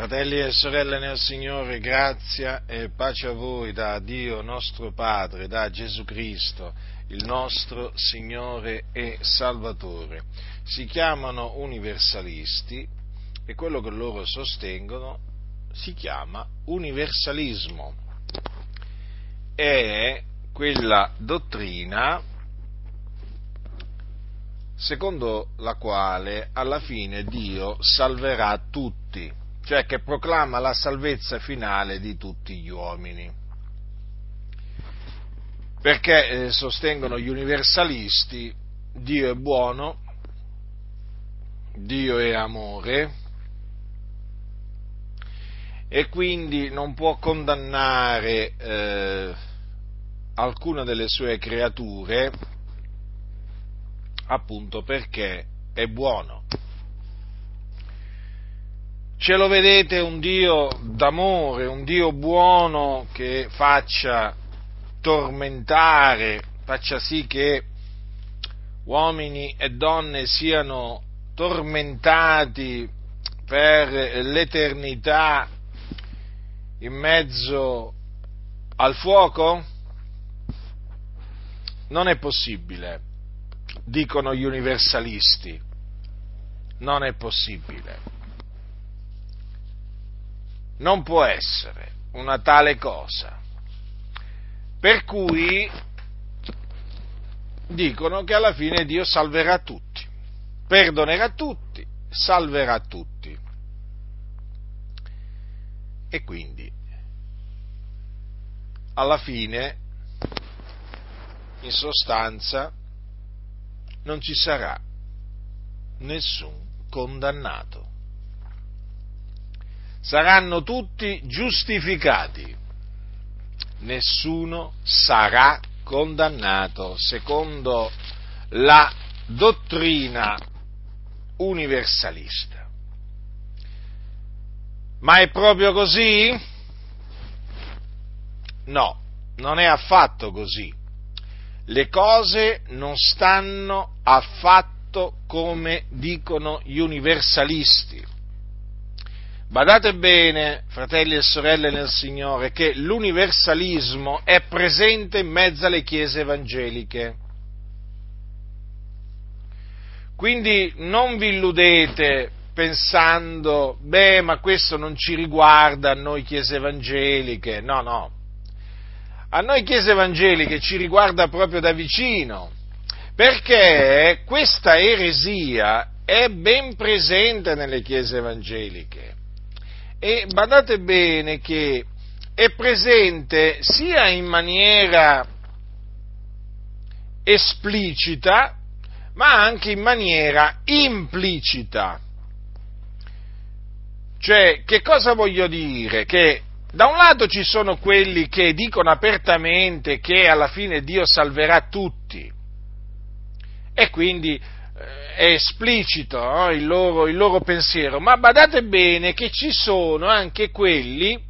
Fratelli e sorelle nel Signore, grazia e pace a voi da Dio nostro Padre, da Gesù Cristo, il nostro Signore e Salvatore. Si chiamano universalisti e quello che loro sostengono si chiama universalismo. È quella dottrina secondo la quale alla fine Dio salverà tutti cioè che proclama la salvezza finale di tutti gli uomini. Perché eh, sostengono gli universalisti, Dio è buono, Dio è amore e quindi non può condannare eh, alcuna delle sue creature appunto perché è buono. Ce lo vedete un Dio d'amore, un Dio buono che faccia tormentare, faccia sì che uomini e donne siano tormentati per l'eternità in mezzo al fuoco? Non è possibile, dicono gli universalisti, non è possibile non può essere una tale cosa. Per cui dicono che alla fine Dio salverà tutti, perdonerà tutti, salverà tutti. E quindi alla fine, in sostanza, non ci sarà nessun condannato saranno tutti giustificati, nessuno sarà condannato secondo la dottrina universalista. Ma è proprio così? No, non è affatto così. Le cose non stanno affatto come dicono gli universalisti. Badate bene, fratelli e sorelle nel Signore, che l'universalismo è presente in mezzo alle chiese evangeliche. Quindi non vi illudete pensando, beh, ma questo non ci riguarda a noi chiese evangeliche. No, no. A noi chiese evangeliche ci riguarda proprio da vicino, perché questa eresia è ben presente nelle chiese evangeliche e badate bene che è presente sia in maniera esplicita, ma anche in maniera implicita. Cioè, che cosa voglio dire? Che da un lato ci sono quelli che dicono apertamente che alla fine Dio salverà tutti e quindi è esplicito no? il, loro, il loro pensiero, ma badate bene che ci sono anche quelli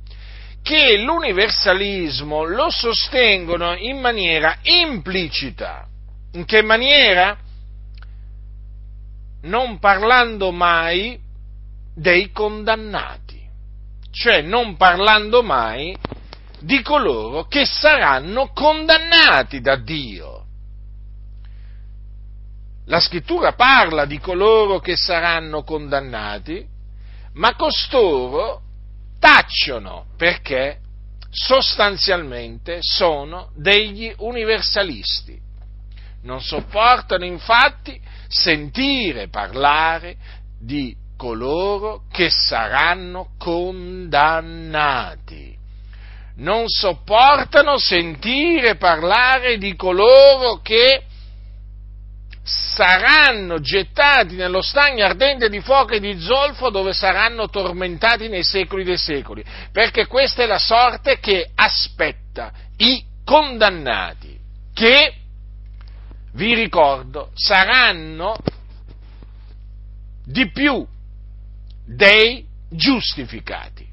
che l'universalismo lo sostengono in maniera implicita. In che maniera? Non parlando mai dei condannati, cioè non parlando mai di coloro che saranno condannati da Dio. La scrittura parla di coloro che saranno condannati, ma costoro tacciono perché sostanzialmente sono degli universalisti. Non sopportano infatti sentire parlare di coloro che saranno condannati. Non sopportano sentire parlare di coloro che saranno gettati nello stagno ardente di fuoco e di zolfo dove saranno tormentati nei secoli dei secoli, perché questa è la sorte che aspetta i condannati, che, vi ricordo, saranno di più dei giustificati.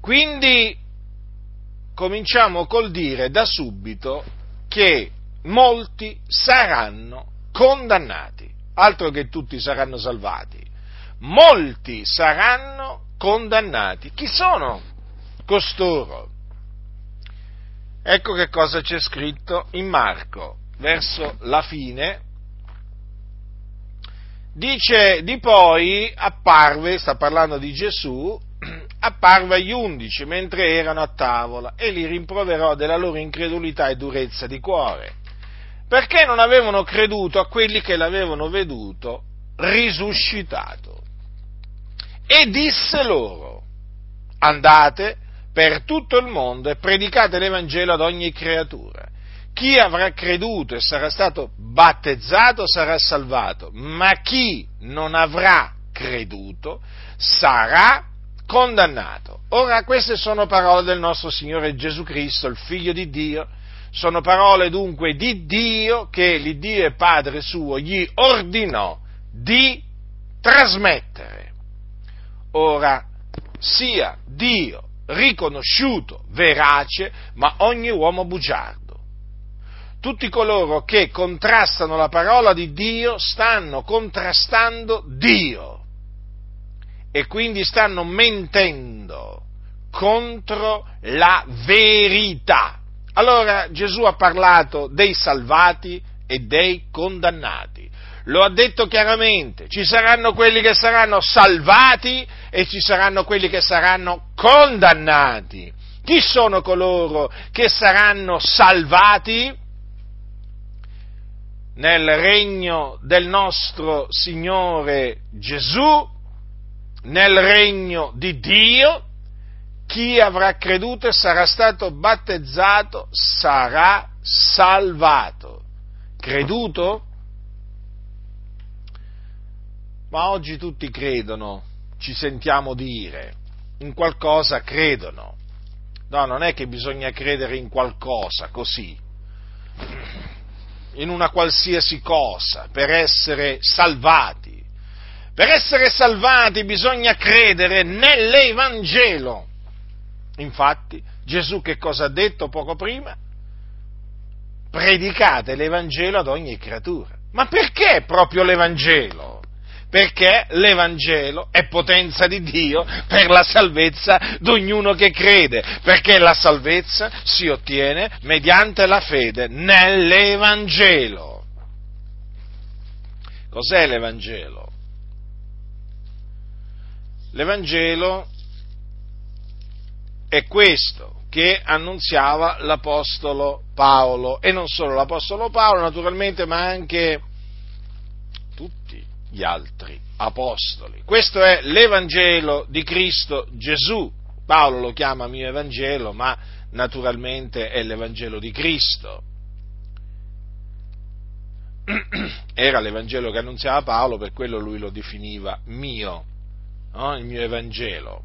Quindi cominciamo col dire da subito che molti saranno condannati, altro che tutti saranno salvati. molti saranno condannati. Chi sono costoro? Ecco che cosa c'è scritto in Marco, verso la fine. Dice di poi apparve, sta parlando di Gesù, apparve agli undici mentre erano a tavola e li rimproverò della loro incredulità e durezza di cuore, perché non avevano creduto a quelli che l'avevano veduto risuscitato. E disse loro, andate per tutto il mondo e predicate l'Evangelo ad ogni creatura. Chi avrà creduto e sarà stato battezzato sarà salvato, ma chi non avrà creduto sarà condannato. Ora queste sono parole del nostro Signore Gesù Cristo, il Figlio di Dio, sono parole dunque di Dio che l'Iddio e Padre suo gli ordinò di trasmettere. Ora, sia Dio riconosciuto, verace, ma ogni uomo bugiardo. Tutti coloro che contrastano la parola di Dio stanno contrastando Dio e quindi stanno mentendo contro la verità. Allora Gesù ha parlato dei salvati e dei condannati. Lo ha detto chiaramente, ci saranno quelli che saranno salvati e ci saranno quelli che saranno condannati. Chi sono coloro che saranno salvati? Nel regno del nostro Signore Gesù nel regno di Dio, chi avrà creduto e sarà stato battezzato sarà salvato. Creduto? Ma oggi tutti credono, ci sentiamo dire, in qualcosa credono. No, non è che bisogna credere in qualcosa così, in una qualsiasi cosa, per essere salvati. Per essere salvati bisogna credere nell'Evangelo. Infatti, Gesù che cosa ha detto poco prima? Predicate l'Evangelo ad ogni creatura. Ma perché proprio l'Evangelo? Perché l'Evangelo è potenza di Dio per la salvezza di ognuno che crede, perché la salvezza si ottiene mediante la fede nell'Evangelo. Cos'è l'Evangelo? L'Evangelo è questo che annunziava l'Apostolo Paolo e non solo l'Apostolo Paolo naturalmente ma anche tutti gli altri apostoli. Questo è l'Evangelo di Cristo Gesù. Paolo lo chiama mio Evangelo ma naturalmente è l'Evangelo di Cristo. Era l'Evangelo che annunziava Paolo, per quello lui lo definiva mio no? il mio Evangelo.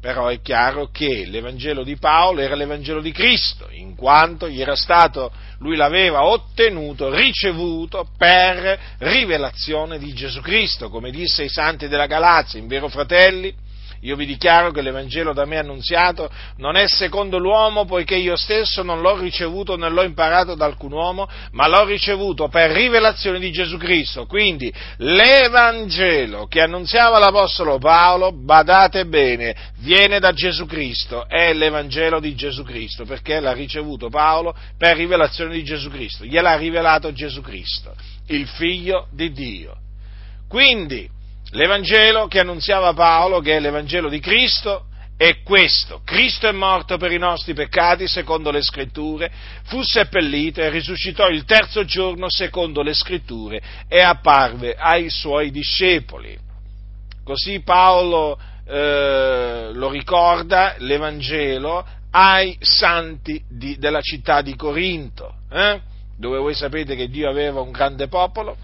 Però è chiaro che l'Evangelo di Paolo era l'Evangelo di Cristo, in quanto gli era stato, lui l'aveva ottenuto, ricevuto per rivelazione di Gesù Cristo, come disse ai santi della Galazia, in vero fratelli, io vi dichiaro che l'Evangelo da me annunziato non è secondo l'uomo, poiché io stesso non l'ho ricevuto né l'ho imparato da alcun uomo, ma l'ho ricevuto per rivelazione di Gesù Cristo. Quindi l'Evangelo che annunziava l'Apostolo Paolo, badate bene, viene da Gesù Cristo, è l'Evangelo di Gesù Cristo, perché l'ha ricevuto Paolo per rivelazione di Gesù Cristo, gliel'ha rivelato Gesù Cristo, il figlio di Dio. Quindi, L'Evangelo che annunziava Paolo, che è l'Evangelo di Cristo, è questo. Cristo è morto per i nostri peccati, secondo le scritture, fu seppellito e risuscitò il terzo giorno, secondo le scritture, e apparve ai suoi discepoli. Così Paolo eh, lo ricorda, l'Evangelo, ai santi di, della città di Corinto, eh? dove voi sapete che Dio aveva un grande popolo,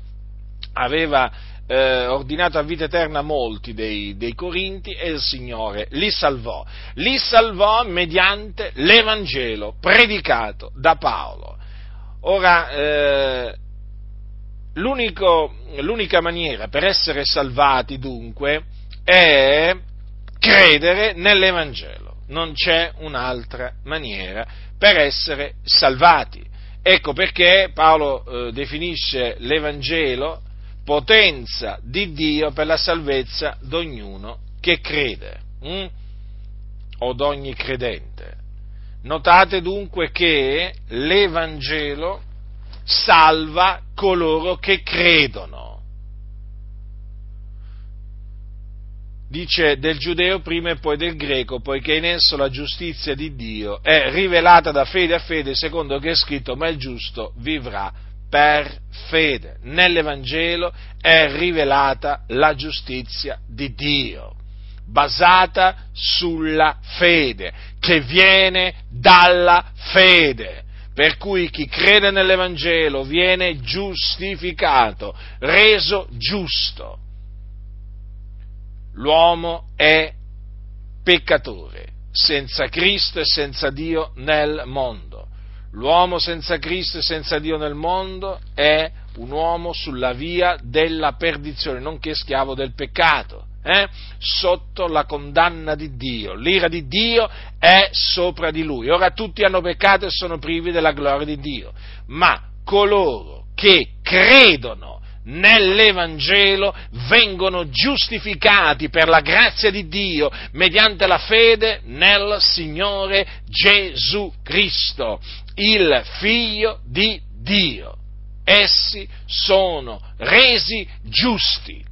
aveva eh, ordinato a vita eterna molti dei, dei, Corinti e il Signore li salvò. Li salvò mediante l'Evangelo predicato da Paolo. Ora, eh, l'unica maniera per essere salvati dunque è credere nell'Evangelo. Non c'è un'altra maniera per essere salvati. Ecco perché Paolo eh, definisce l'Evangelo potenza di Dio per la salvezza di ognuno che crede, hm? o d'ogni credente. Notate dunque che l'Evangelo salva coloro che credono. Dice del giudeo prima e poi del greco, poiché in esso la giustizia di Dio è rivelata da fede a fede, secondo che è scritto, ma il giusto vivrà per fede. Nell'Evangelo è rivelata la giustizia di Dio, basata sulla fede, che viene dalla fede. Per cui chi crede nell'Evangelo viene giustificato, reso giusto. L'uomo è peccatore, senza Cristo e senza Dio nel mondo. L'uomo senza Cristo e senza Dio nel mondo è un uomo sulla via della perdizione, nonché schiavo del peccato, eh? sotto la condanna di Dio. L'ira di Dio è sopra di lui. Ora tutti hanno peccato e sono privi della gloria di Dio, ma coloro che credono nell'Evangelo vengono giustificati per la grazia di Dio mediante la fede nel Signore Gesù Cristo, il Figlio di Dio. Essi sono resi giusti.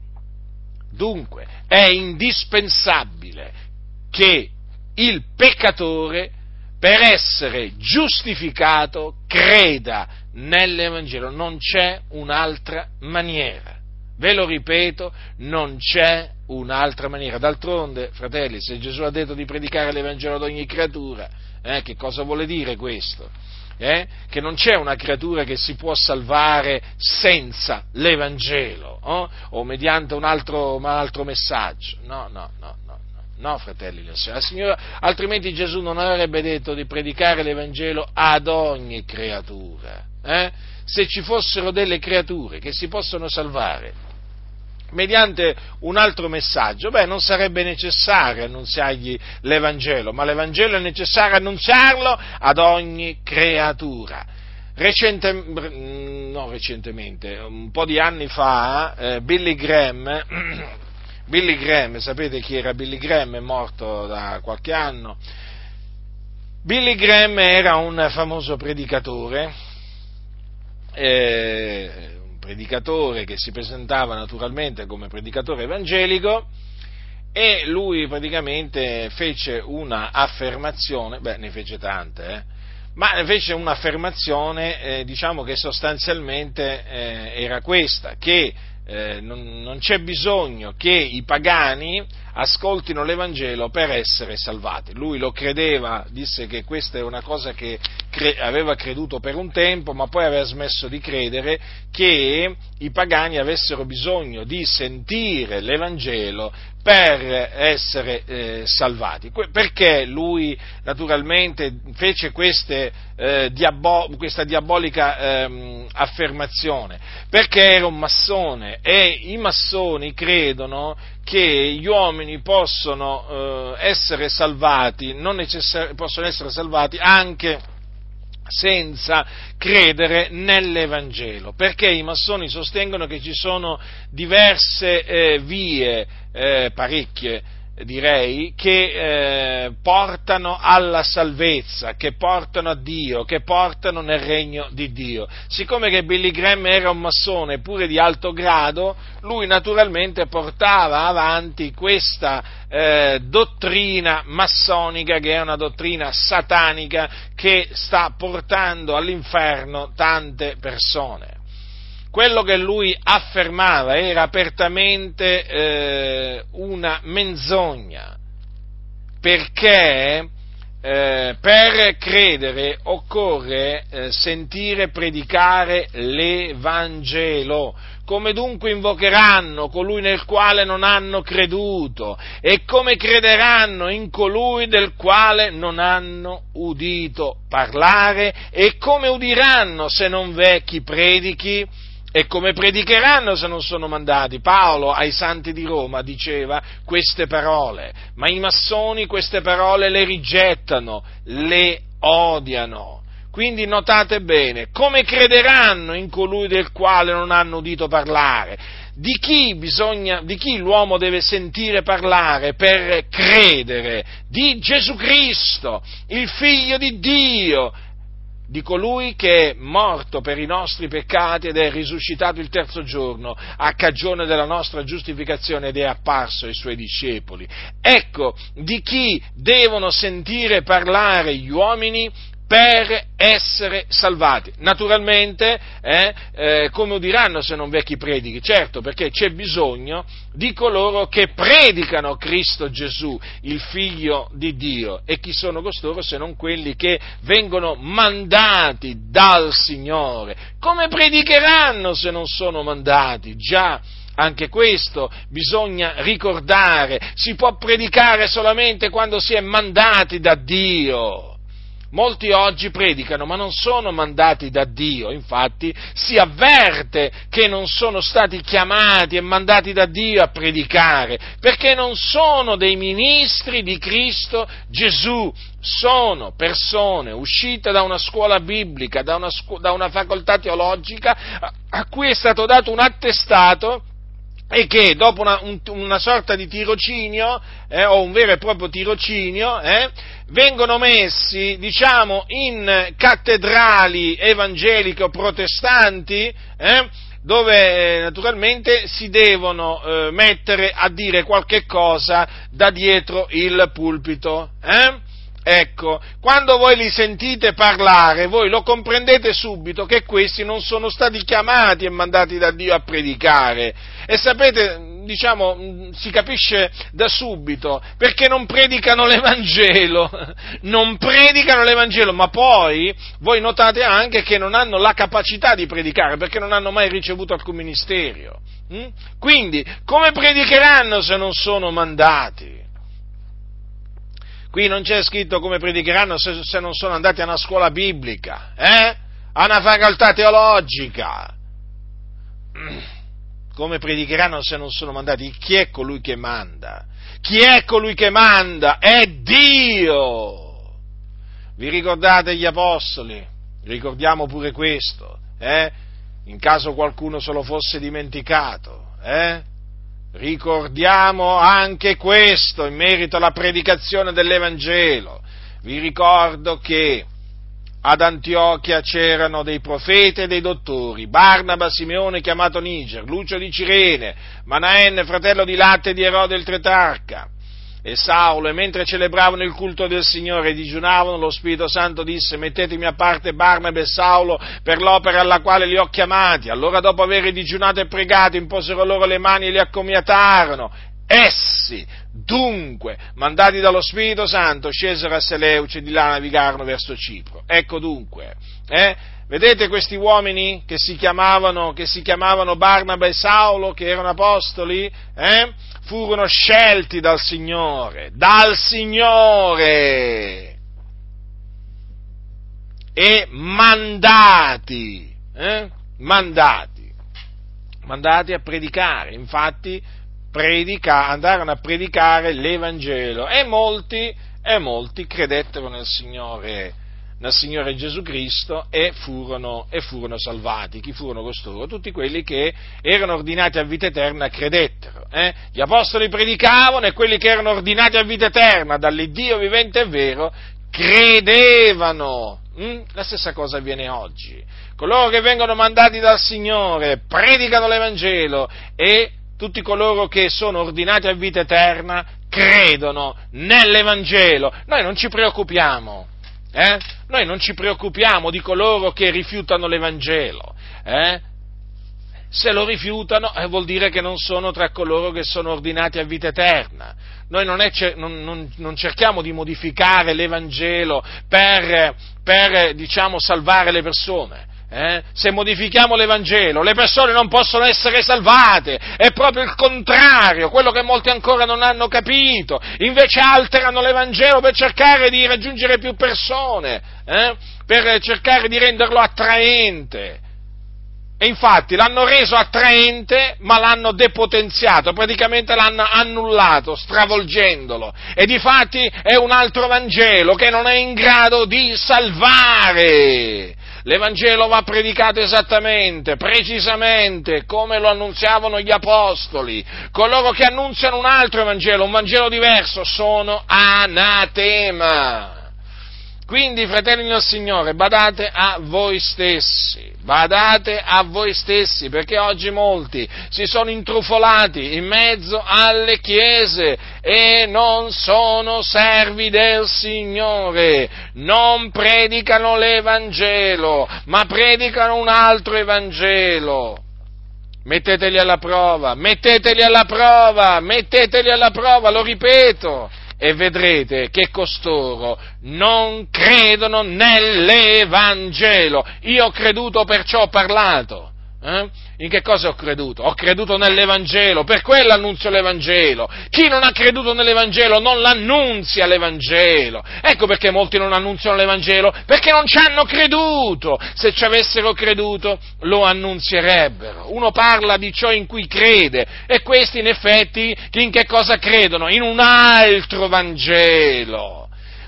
Dunque è indispensabile che il peccatore per essere giustificato creda nell'Evangelo, non c'è un'altra maniera. Ve lo ripeto, non c'è un'altra maniera. D'altronde, fratelli, se Gesù ha detto di predicare l'Evangelo ad ogni creatura, eh, che cosa vuole dire questo? Eh? Che non c'è una creatura che si può salvare senza l'Evangelo oh? o mediante un altro, un altro messaggio. No, no, no, no, fratelli del Signore, altrimenti Gesù non avrebbe detto di predicare l'Evangelo ad ogni creatura eh, se ci fossero delle creature che si possono salvare mediante un altro messaggio, beh, non sarebbe necessario annunziargli l'Evangelo, ma l'Evangelo è necessario annunziarlo ad ogni creatura. Recente, no, recentemente, un po' di anni fa, eh, Billy Graham, Billy Graham, sapete chi era Billy Graham? È morto da qualche anno. Billy Graham era un famoso predicatore, eh, predicatore che si presentava naturalmente come predicatore evangelico e lui praticamente fece una affermazione, beh ne fece tante, eh, ma fece un'affermazione eh, diciamo che sostanzialmente eh, era questa, che eh, non, non, c'è bisogno che i pagani ascoltino l'Evangelo per essere salvati. Lui lo credeva, disse che questa è una cosa che cre- aveva creduto per un tempo, ma poi aveva smesso di credere che i pagani avessero bisogno di sentire l'Evangelo per essere eh, salvati. Que- perché lui naturalmente fece queste, eh, diabo- questa diabolica eh, affermazione? Perché era un massone e i massoni credono che gli uomini possono eh, essere salvati, necessari- possono essere salvati anche senza credere nell'Evangelo, perché i massoni sostengono che ci sono diverse eh, vie, eh, parecchie, direi, che eh, portano alla salvezza, che portano a Dio, che portano nel regno di Dio. Siccome che Billy Graham era un massone pure di alto grado, lui naturalmente portava avanti questa eh, dottrina massonica, che è una dottrina satanica che sta portando all'inferno tante persone quello che lui affermava era apertamente eh, una menzogna, perché eh, per credere occorre eh, sentire predicare l'Evangelo. Come dunque invocheranno colui nel quale non hanno creduto? E come crederanno in colui del quale non hanno udito parlare? E come udiranno se non v'è chi predichi? E come predicheranno se non sono mandati? Paolo ai santi di Roma diceva queste parole, ma i massoni queste parole le rigettano, le odiano. Quindi notate bene, come crederanno in colui del quale non hanno udito parlare? di chi bisogna, di chi l'uomo deve sentire parlare per credere? Di Gesù Cristo, il figlio di Dio, di colui che è morto per i nostri peccati ed è risuscitato il terzo giorno a cagione della nostra giustificazione ed è apparso ai suoi discepoli. Ecco di chi devono sentire parlare gli uomini per essere salvati. Naturalmente, eh, eh, come udiranno se non vecchi predichi? Certo, perché c'è bisogno di coloro che predicano Cristo Gesù, il Figlio di Dio. E chi sono costoro se non quelli che vengono mandati dal Signore? Come predicheranno se non sono mandati? Già, anche questo bisogna ricordare, si può predicare solamente quando si è mandati da Dio. Molti oggi predicano, ma non sono mandati da Dio, infatti si avverte che non sono stati chiamati e mandati da Dio a predicare, perché non sono dei ministri di Cristo Gesù, sono persone uscite da una scuola biblica, da una, da una facoltà teologica, a cui è stato dato un attestato e che dopo una, un, una sorta di tirocinio, eh, o un vero e proprio tirocinio, eh, vengono messi, diciamo, in cattedrali evangeliche o protestanti, eh, dove eh, naturalmente si devono eh, mettere a dire qualche cosa da dietro il pulpito. Eh? Ecco, quando voi li sentite parlare, voi lo comprendete subito che questi non sono stati chiamati e mandati da Dio a predicare. E sapete, diciamo, si capisce da subito, perché non predicano l'Evangelo, non predicano l'Evangelo, ma poi voi notate anche che non hanno la capacità di predicare, perché non hanno mai ricevuto alcun ministero. Quindi, come predicheranno se non sono mandati? Qui non c'è scritto come predicheranno se, se non sono andati a una scuola biblica, eh? a una facoltà teologica. Come predicheranno se non sono mandati? Chi è colui che manda? Chi è colui che manda? È Dio! Vi ricordate gli apostoli? Ricordiamo pure questo, eh? In caso qualcuno se lo fosse dimenticato, eh? Ricordiamo anche questo in merito alla predicazione dell'Evangelo. Vi ricordo che ad Antiochia c'erano dei profeti e dei dottori, Barnaba, Simeone chiamato Niger, Lucio di Cirene, Manaen, fratello di Latte e di Erode il Tretarca, e Saulo, e mentre celebravano il culto del Signore e digiunavano, lo Spirito Santo disse, mettetemi a parte Barnaba e Saulo per l'opera alla quale li ho chiamati. Allora dopo aver digiunato e pregato, imposero loro le mani e li accomiatarono. Essi, dunque, mandati dallo Spirito Santo, scesero a Seleuce e di là navigarono verso Cipro. Ecco dunque, eh, vedete questi uomini che si chiamavano, che si chiamavano Barnaba e Saulo, che erano apostoli, eh? Furono scelti dal Signore, dal Signore e mandati, eh? mandati, mandati a predicare, infatti predica, andarono a predicare l'Evangelo e molti, e molti credettero nel Signore nel Signore Gesù Cristo e furono, e furono, salvati. Chi furono costoro? Tutti quelli che erano ordinati a vita eterna credettero. Eh? Gli apostoli predicavano e quelli che erano ordinati a vita eterna dall'Iddio vivente e vero credevano. Mm? La stessa cosa avviene oggi. Coloro che vengono mandati dal Signore predicano l'Evangelo e tutti coloro che sono ordinati a vita eterna credono nell'Evangelo. Noi non ci preoccupiamo eh? Noi non ci preoccupiamo di coloro che rifiutano l'Evangelo. Eh? Se lo rifiutano eh, vuol dire che non sono tra coloro che sono ordinati a vita eterna. Noi non, è, non, non, non cerchiamo di modificare l'Evangelo per, per diciamo, salvare le persone eh? se modifichiamo l'Evangelo, le persone non possono essere salvate, è proprio il contrario, quello che molti ancora non hanno capito, invece alterano l'Evangelo per cercare di raggiungere più persone, eh? per cercare di renderlo attraente. E infatti l'hanno reso attraente, ma l'hanno depotenziato, praticamente l'hanno annullato, stravolgendolo. E di è un altro Vangelo che non è in grado di salvare l'Evangelo va predicato esattamente, precisamente, come lo annunziavano gli Apostoli. Coloro che annunziano un altro Evangelo, un Vangelo diverso, sono anatema. Quindi, fratelli del Signore, badate a voi stessi, badate a voi stessi, perché oggi molti si sono intrufolati in mezzo alle chiese e non sono servi del Signore, non predicano l'Evangelo, ma predicano un altro Evangelo. Metteteli alla prova, metteteli alla prova, metteteli alla prova, lo ripeto e vedrete che costoro non credono nell'Evangelo. Io ho creduto perciò ho parlato. Eh? In che cosa ho creduto? Ho creduto nell'Evangelo, per quello annunzio l'Evangelo. Chi non ha creduto nell'Evangelo non l'annunzia l'Evangelo. Ecco perché molti non annunziano l'Evangelo, perché non ci hanno creduto. Se ci avessero creduto lo annunzierebbero. Uno parla di ciò in cui crede e questi in effetti in che cosa credono? In un altro Vangelo.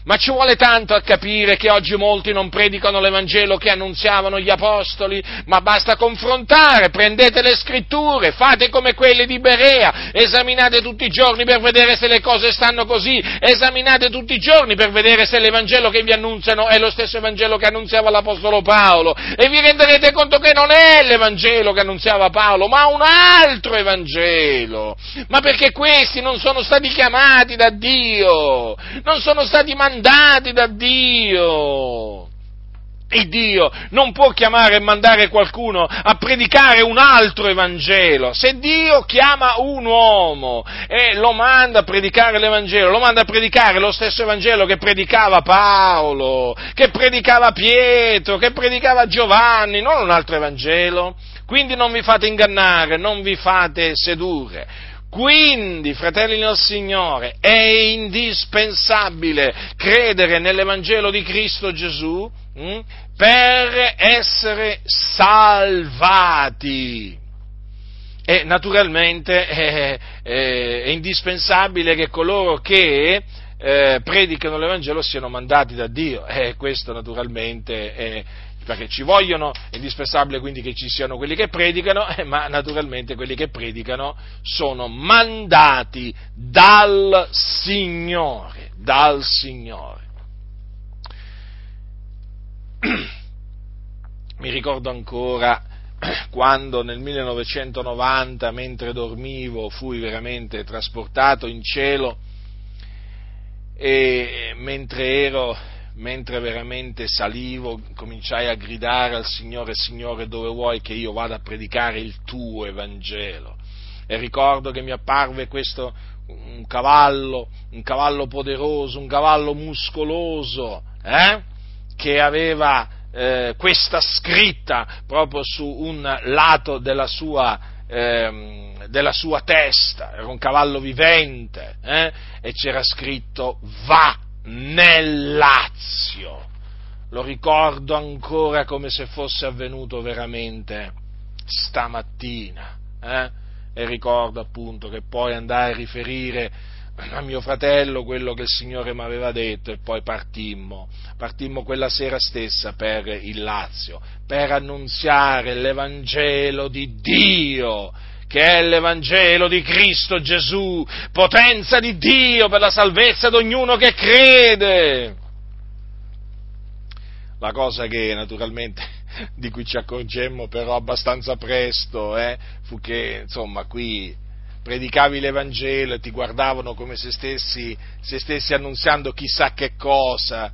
Ma ci vuole tanto a capire che oggi molti non predicano l'Evangelo che annunziavano gli Apostoli, ma basta confrontare, prendete le scritture, fate come quelli di Berea, esaminate tutti i giorni per vedere se le cose stanno così, esaminate tutti i giorni per vedere se l'Evangelo che vi annunziano è lo stesso Evangelo che annunziava l'Apostolo Paolo e vi renderete conto che non è l'Evangelo che annunziava Paolo, ma un altro Evangelo. Ma perché questi non sono stati chiamati da Dio, non sono stati mandati mandati da Dio. E Dio non può chiamare e mandare qualcuno a predicare un altro Evangelo. Se Dio chiama un uomo e lo manda a predicare l'Evangelo, lo manda a predicare lo stesso Evangelo che predicava Paolo, che predicava Pietro, che predicava Giovanni, non un altro Evangelo. Quindi non vi fate ingannare, non vi fate sedurre. Quindi, fratelli del Signore, è indispensabile credere nell'Evangelo di Cristo Gesù hm, per essere salvati. E naturalmente è, è, è indispensabile che coloro che eh, predicano l'Evangelo siano mandati da Dio e questo naturalmente è, perché ci vogliono, è indispensabile quindi che ci siano quelli che predicano, eh, ma naturalmente quelli che predicano sono mandati dal Signore, dal Signore. Mi ricordo ancora quando nel 1990, mentre dormivo, fui veramente trasportato in cielo e mentre ero mentre veramente salivo, cominciai a gridare al Signore, Signore, dove vuoi che io vada a predicare il tuo Evangelo? E ricordo che mi apparve questo, un cavallo, un cavallo poderoso, un cavallo muscoloso, eh? che aveva eh, questa scritta proprio su un lato della sua, eh, della sua testa, era un cavallo vivente, eh? e c'era scritto va nel Lazio. Lo ricordo ancora come se fosse avvenuto veramente stamattina. Eh? E ricordo appunto che poi andai a riferire a mio fratello quello che il Signore mi aveva detto e poi partimmo, partimmo quella sera stessa per il Lazio, per annunziare l'Evangelo di Dio che è l'Evangelo di Cristo Gesù, potenza di Dio per la salvezza di ognuno che crede. La cosa che naturalmente di cui ci accorgemmo però abbastanza presto eh, fu che insomma qui predicavi l'Evangelo e ti guardavano come se stessi, se stessi annunziando chissà che cosa.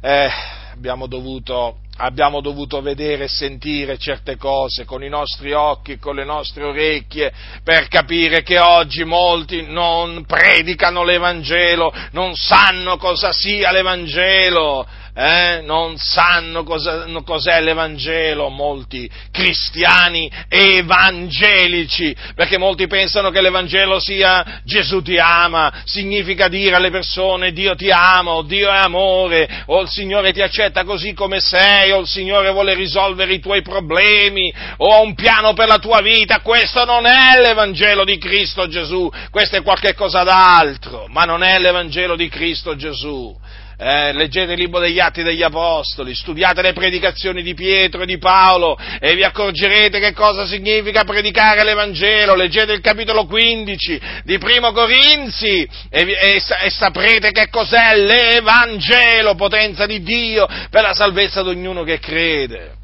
Eh, abbiamo dovuto abbiamo dovuto vedere e sentire certe cose con i nostri occhi, con le nostre orecchie, per capire che oggi molti non predicano l'Evangelo, non sanno cosa sia l'Evangelo, eh, non sanno cosa, cos'è l'Evangelo, molti cristiani evangelici, perché molti pensano che l'Evangelo sia Gesù ti ama, significa dire alle persone Dio ti ama, o Dio è amore, o il Signore ti accetta così come sei, o il Signore vuole risolvere i tuoi problemi, o ha un piano per la tua vita, questo non è l'Evangelo di Cristo Gesù, questo è qualche cosa d'altro, ma non è l'Evangelo di Cristo Gesù eh, leggete il libro degli Atti degli Apostoli, studiate le predicazioni di Pietro e di Paolo e vi accorgerete che cosa significa predicare l'Evangelo, leggete il capitolo 15 di Primo Corinzi e, e, e saprete che cos'è l'Evangelo, potenza di Dio per la salvezza di ognuno che crede.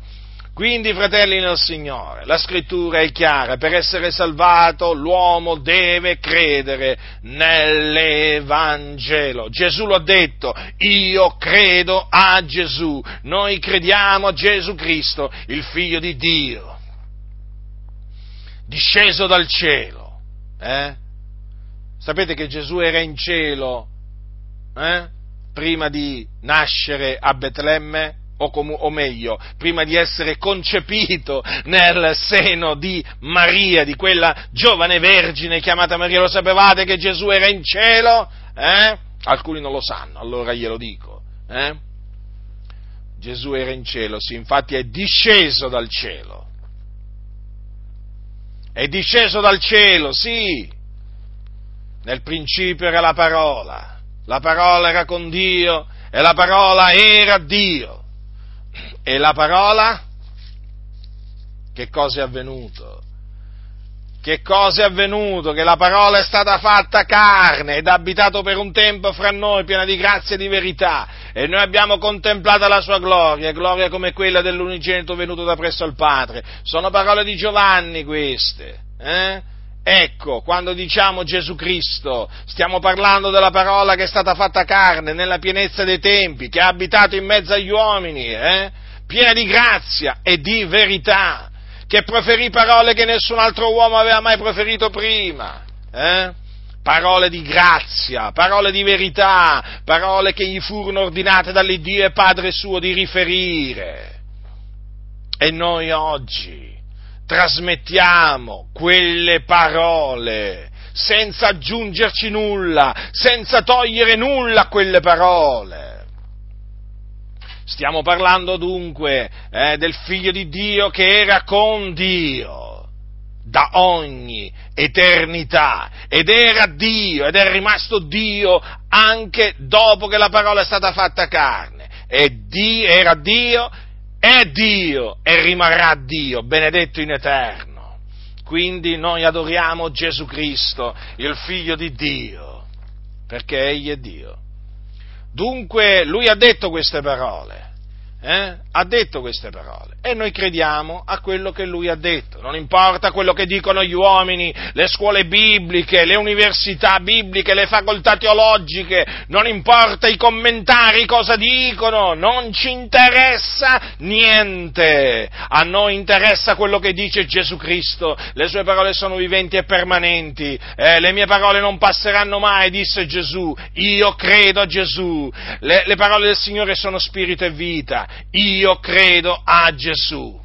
Quindi, fratelli nel Signore, la scrittura è chiara, per essere salvato l'uomo deve credere nell'Evangelo. Gesù l'ha detto, io credo a Gesù, noi crediamo a Gesù Cristo, il figlio di Dio, disceso dal cielo. Eh? Sapete che Gesù era in cielo eh? prima di nascere a Betlemme? O, com- o, meglio, prima di essere concepito nel seno di Maria, di quella giovane vergine chiamata Maria, lo sapevate che Gesù era in cielo? Eh? Alcuni non lo sanno, allora glielo dico. Eh? Gesù era in cielo, sì, infatti è disceso dal cielo. È disceso dal cielo, sì. Nel principio era la parola, la parola era con Dio e la parola era Dio e la parola? Che cosa è avvenuto? Che cosa è avvenuto? Che la parola è stata fatta carne ed ha abitato per un tempo fra noi, piena di grazia e di verità, e noi abbiamo contemplato la sua gloria, gloria come quella dell'unigenito venuto da presso al Padre. Sono parole di Giovanni queste. Eh? Ecco, quando diciamo Gesù Cristo, stiamo parlando della parola che è stata fatta carne nella pienezza dei tempi, che ha abitato in mezzo agli uomini, eh? piena di grazia e di verità, che proferì parole che nessun altro uomo aveva mai proferito prima. Eh? Parole di grazia, parole di verità, parole che gli furono ordinate dall'Iddio e Padre suo di riferire. E noi oggi trasmettiamo quelle parole senza aggiungerci nulla, senza togliere nulla a quelle parole. Stiamo parlando dunque eh, del figlio di Dio che era con Dio da ogni eternità ed era Dio ed è rimasto Dio anche dopo che la parola è stata fatta carne. E Dio, era Dio, è Dio e rimarrà Dio, benedetto in eterno. Quindi noi adoriamo Gesù Cristo, il figlio di Dio, perché Egli è Dio. Dunque lui ha detto queste parole eh, ha detto queste parole e noi crediamo a quello che lui ha detto. Non importa quello che dicono gli uomini, le scuole bibliche, le università bibliche, le facoltà teologiche, non importa i commentari cosa dicono, non ci interessa niente. A noi interessa quello che dice Gesù Cristo. Le sue parole sono viventi e permanenti. Eh, le mie parole non passeranno mai, disse Gesù. Io credo a Gesù. Le, le parole del Signore sono spirito e vita io credo a Gesù.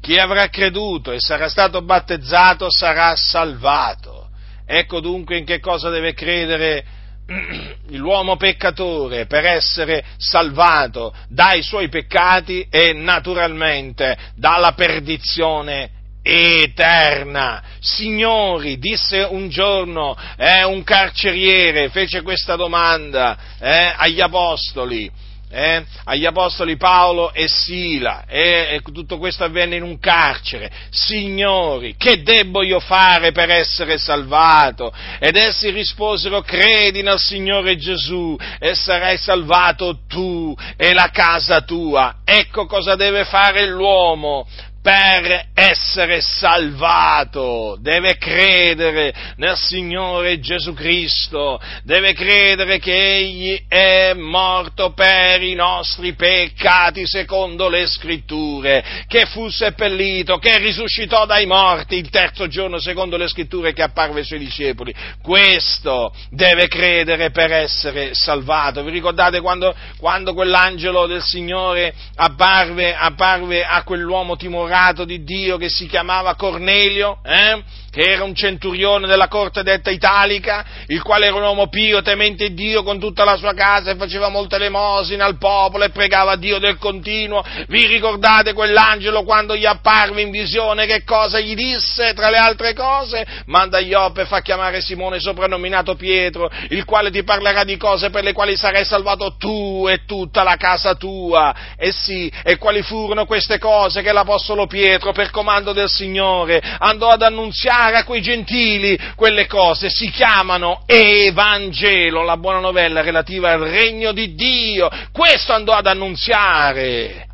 Chi avrà creduto e sarà stato battezzato sarà salvato. Ecco dunque in che cosa deve credere l'uomo peccatore per essere salvato dai suoi peccati e naturalmente dalla perdizione eterna. Signori, disse un giorno eh, un carceriere, fece questa domanda eh, agli apostoli, eh, agli apostoli Paolo e Sila, e tutto questo avvenne in un carcere. Signori, che debbo io fare per essere salvato? Ed essi risposero, credi nel Signore Gesù e sarai salvato tu e la casa tua. Ecco cosa deve fare l'uomo per essere salvato, deve credere nel Signore Gesù Cristo, deve credere che Egli è morto per i nostri peccati secondo le scritture, che fu seppellito, che risuscitò dai morti il terzo giorno secondo le scritture che apparve ai suoi discepoli. Questo deve credere per essere salvato. Vi ricordate quando, quando quell'angelo del Signore apparve, apparve a quell'uomo timorato? Innamorato di Dio che si chiamava Cornelio, eh? Che era un centurione della corte detta italica, il quale era un uomo pio, temente Dio con tutta la sua casa e faceva molte elemosine al popolo e pregava Dio del continuo. Vi ricordate quell'angelo quando gli apparve in visione che cosa gli disse tra le altre cose? Manda Ioppe e fa chiamare Simone soprannominato Pietro, il quale ti parlerà di cose per le quali sarai salvato tu e tutta la casa tua. E sì, e quali furono queste cose che l'Apostolo Pietro per comando del Signore andò ad annunziare annunziare a quei gentili quelle cose, si chiamano Evangelo, la buona novella relativa al regno di Dio, questo andò ad annunziare.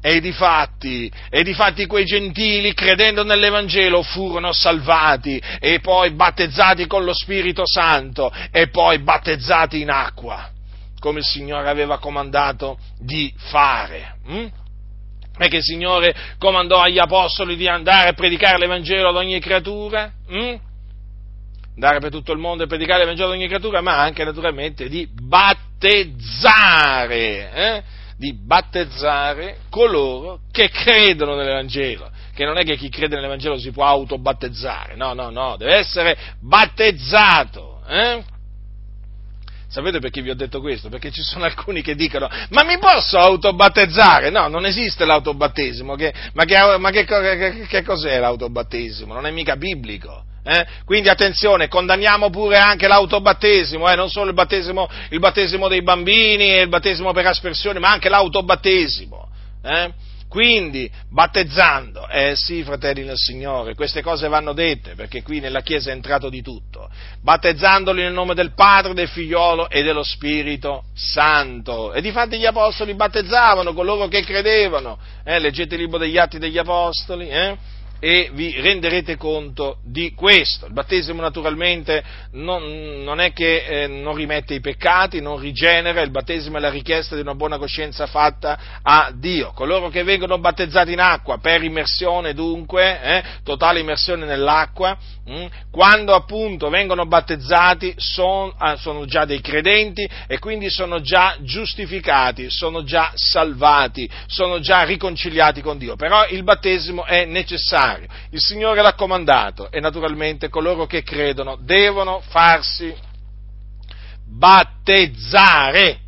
E di fatti, e di fatti quei gentili, credendo nell'Evangelo, furono salvati e poi battezzati con lo Spirito Santo e poi battezzati in acqua, come il Signore aveva comandato di fare. Hm? È che il Signore comandò agli apostoli di andare a predicare l'Evangelo ad ogni creatura, hm? andare per tutto il mondo e predicare l'Evangelo ad ogni creatura, ma anche naturalmente di battezzare, eh? di battezzare coloro che credono nell'Evangelo, che non è che chi crede nell'Evangelo si può autobattezzare, no, no, no, deve essere battezzato. Eh? Sapete perché vi ho detto questo? Perché ci sono alcuni che dicono, ma mi posso autobattezzare? No, non esiste l'autobattesimo, che, ma, che, ma che, che, cos'è l'autobattesimo? Non è mica biblico. Eh? Quindi attenzione, condanniamo pure anche l'autobattesimo, eh? non solo il battesimo, il battesimo, dei bambini e il battesimo per aspersione, ma anche l'autobattesimo. Eh? Quindi, battezzando, eh sì, fratelli del Signore, queste cose vanno dette, perché qui nella Chiesa è entrato di tutto, battezzandoli nel nome del Padre, del Figliolo e dello Spirito Santo. E difatti gli Apostoli battezzavano coloro che credevano, eh? leggete il libro degli Atti degli Apostoli, eh? E vi renderete conto di questo. Il battesimo naturalmente non, non è che eh, non rimette i peccati, non rigenera, il battesimo è la richiesta di una buona coscienza fatta a Dio. Coloro che vengono battezzati in acqua per immersione dunque, eh, totale immersione nell'acqua, mh, mm, quando appunto vengono battezzati son, ah, sono già dei credenti e quindi sono già giustificati, sono già salvati, sono già riconciliati con Dio. Però il battesimo è necessario necessario. Il Signore l'ha comandato e naturalmente coloro che credono devono farsi battezzare.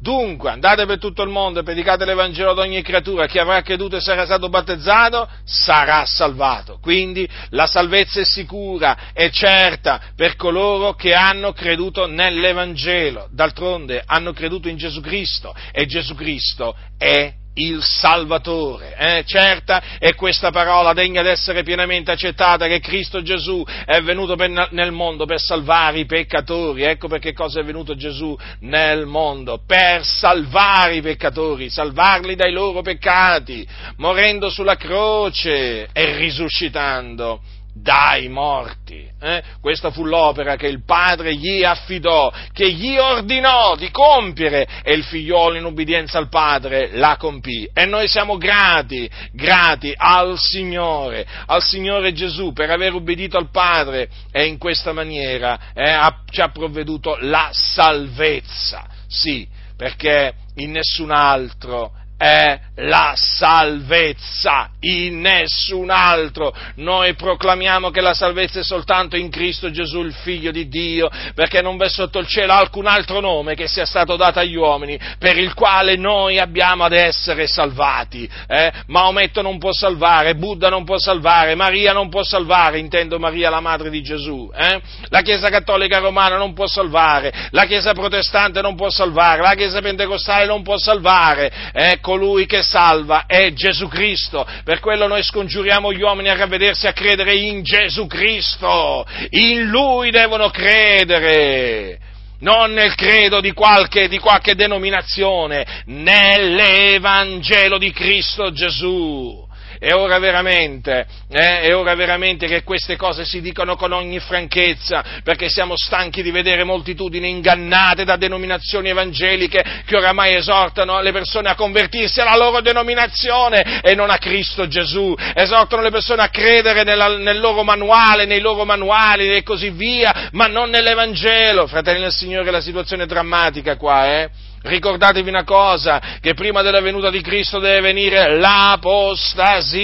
Dunque, andate per tutto il mondo e predicate l'Evangelo ad ogni creatura, chi avrà creduto e sarà stato battezzato sarà salvato. Quindi la salvezza è sicura, è certa per coloro che hanno creduto nell'Evangelo. D'altronde hanno creduto in Gesù Cristo e Gesù Cristo è il Salvatore. Eh? Certa è questa parola degna di essere pienamente accettata che Cristo Gesù è venuto per, nel mondo per salvare i peccatori. Ecco perché cosa è venuto Gesù nel mondo, per salvare i peccatori, salvarli dai loro peccati, morendo sulla croce e risuscitando dai morti. Eh? Questa fu l'opera che il padre gli affidò, che gli ordinò di compiere e il figliolo in ubbidienza al padre la compì. E noi siamo grati, grati al Signore, al Signore Gesù per aver ubbidito al Padre e in questa maniera eh, ha, ci ha provveduto la salvezza. Sì, perché in nessun altro è la salvezza, in nessun altro. Noi proclamiamo che la salvezza è soltanto in Cristo Gesù, il Figlio di Dio, perché non v'è sotto il cielo alcun altro nome che sia stato dato agli uomini per il quale noi abbiamo ad essere salvati. Eh? Maometto non può salvare, Buddha non può salvare, Maria non può salvare, intendo Maria la madre di Gesù. Eh? La Chiesa Cattolica Romana non può salvare, la Chiesa Protestante non può salvare, la Chiesa Pentecostale non può salvare. Ecco colui che salva è Gesù Cristo. Per quello noi scongiuriamo gli uomini a ravvedersi a credere in Gesù Cristo. In Lui devono credere non nel credo di qualche, di qualche, denominazione, nell'Evangelo di Cristo Gesù. È ora veramente, eh, è ora veramente che queste cose si dicano con ogni franchezza, perché siamo stanchi di vedere moltitudini ingannate da denominazioni evangeliche che oramai esortano le persone a convertirsi alla loro denominazione e non a Cristo Gesù, esortano le persone a credere nella, nel loro manuale, nei loro manuali e così via, ma non nell'Evangelo. Fratelli del Signore, la situazione è drammatica qua, eh? Ricordatevi una cosa, che prima della venuta di Cristo deve venire l'apostasia.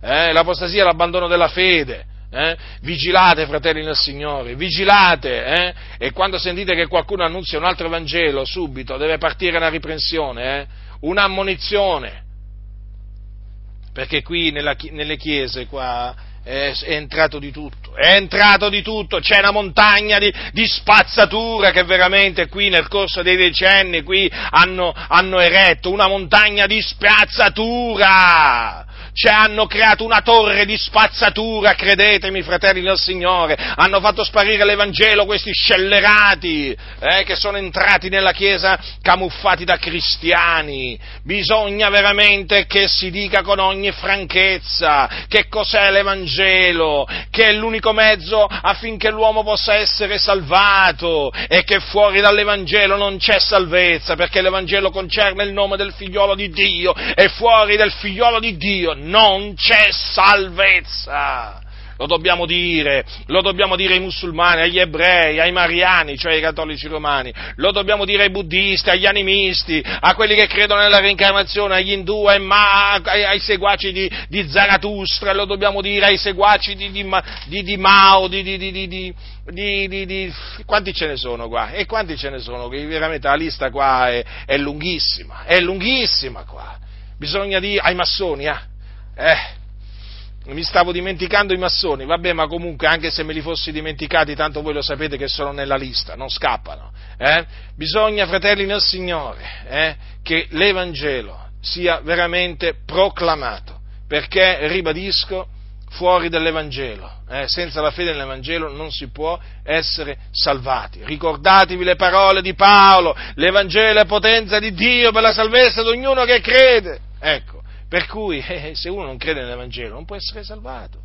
eh? l'apostasia è l'abbandono della fede. Eh? Vigilate, fratelli nel Signore, vigilate, eh? e quando sentite che qualcuno annunzia un altro Vangelo, subito deve partire una riprensione, eh? un'ammonizione, perché qui nella, nelle chiese qua è, entrato di tutto, è entrato di tutto, c'è una montagna di, di spazzatura che veramente qui nel corso dei decenni qui hanno, hanno eretto, una montagna di spazzatura, cioè hanno creato una torre di spazzatura, credetemi fratelli del Signore, hanno fatto sparire l'Evangelo questi scellerati eh, che sono entrati nella Chiesa camuffati da cristiani. Bisogna veramente che si dica con ogni franchezza che cos'è l'Evangelo, che è l'unico mezzo affinché l'uomo possa essere salvato e che fuori dall'Evangelo non c'è salvezza, perché l'Evangelo concerne il nome del figliolo di Dio e fuori del figliolo di Dio non c'è salvezza. Lo dobbiamo dire, lo dobbiamo dire ai musulmani, agli ebrei, ai mariani, cioè ai cattolici romani, lo dobbiamo dire ai buddisti, agli animisti, a quelli che credono nella reincarnazione, agli indù, ai, ma, ai, ai seguaci di, di, Zarathustra, lo dobbiamo dire ai seguaci di, di, di Mao, di, di, quanti ce ne sono qua? E quanti ce ne sono? Veramente la lista qua è, è lunghissima, è lunghissima qua. Bisogna dire ai massoni, eh? Eh, mi stavo dimenticando i massoni, vabbè, ma comunque anche se me li fossi dimenticati, tanto voi lo sapete che sono nella lista, non scappano. Eh? Bisogna, fratelli nel Signore, eh, che l'Evangelo sia veramente proclamato, perché, ribadisco, fuori dall'Evangelo, eh, senza la fede nell'Evangelo non si può essere salvati. Ricordatevi le parole di Paolo, l'Evangelo è potenza di Dio per la salvezza di ognuno che crede. Ecco, per cui eh, se uno non crede nell'Evangelo non può essere salvato.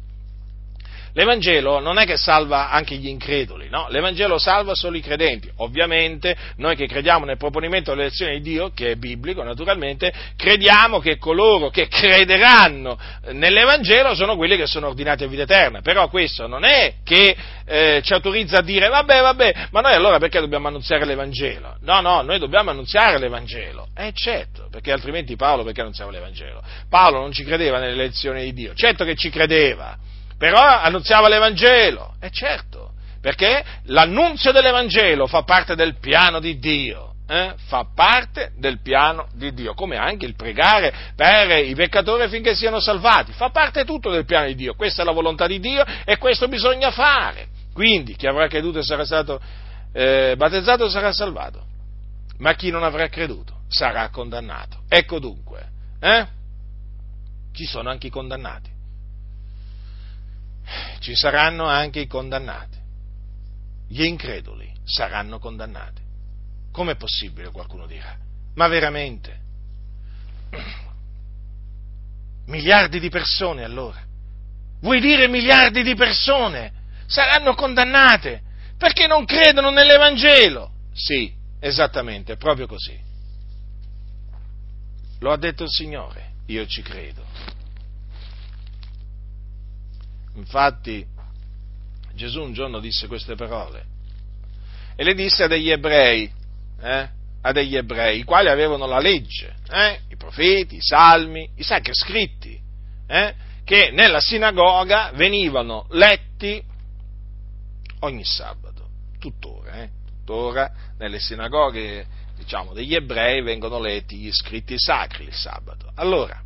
L'Evangelo non è che salva anche gli increduli, no? L'Evangelo salva solo i credenti. Ovviamente noi che crediamo nel proponimento dell'elezione di Dio, che è biblico naturalmente, crediamo che coloro che crederanno nell'Evangelo sono quelli che sono ordinati a vita eterna. Però questo non è che eh, ci autorizza a dire vabbè, vabbè, ma noi allora perché dobbiamo annunziare l'Evangelo? No, no, noi dobbiamo annunziare l'Evangelo. Eh certo, perché altrimenti Paolo perché annunziava l'Evangelo? Paolo non ci credeva nell'elezione di Dio, certo che ci credeva però annunziava l'Evangelo, e certo, perché l'annunzio dell'Evangelo fa parte del piano di Dio. Eh? fa parte del piano di Dio, come anche il pregare per i peccatori affinché siano salvati, fa parte tutto del piano di Dio, questa è la volontà di Dio e questo bisogna fare. Quindi chi avrà creduto e sarà stato eh, battezzato sarà salvato, ma chi non avrà creduto sarà condannato. Ecco dunque, eh? ci sono anche i condannati ci saranno anche i condannati. Gli increduli saranno condannati. Com'è possibile, qualcuno dirà? Ma veramente? Miliardi di persone allora? Vuoi dire miliardi di persone saranno condannate perché non credono nell'Evangelo? Sì, esattamente, proprio così. Lo ha detto il Signore, io ci credo. Infatti Gesù un giorno disse queste parole e le disse a degli ebrei, eh, a degli ebrei, i quali avevano la legge, eh, i profeti, i salmi, i sacri scritti, eh, che nella sinagoga venivano letti ogni sabato, tuttora, eh, tuttora nelle sinagoghe diciamo, degli ebrei vengono letti gli scritti sacri il sabato. Allora,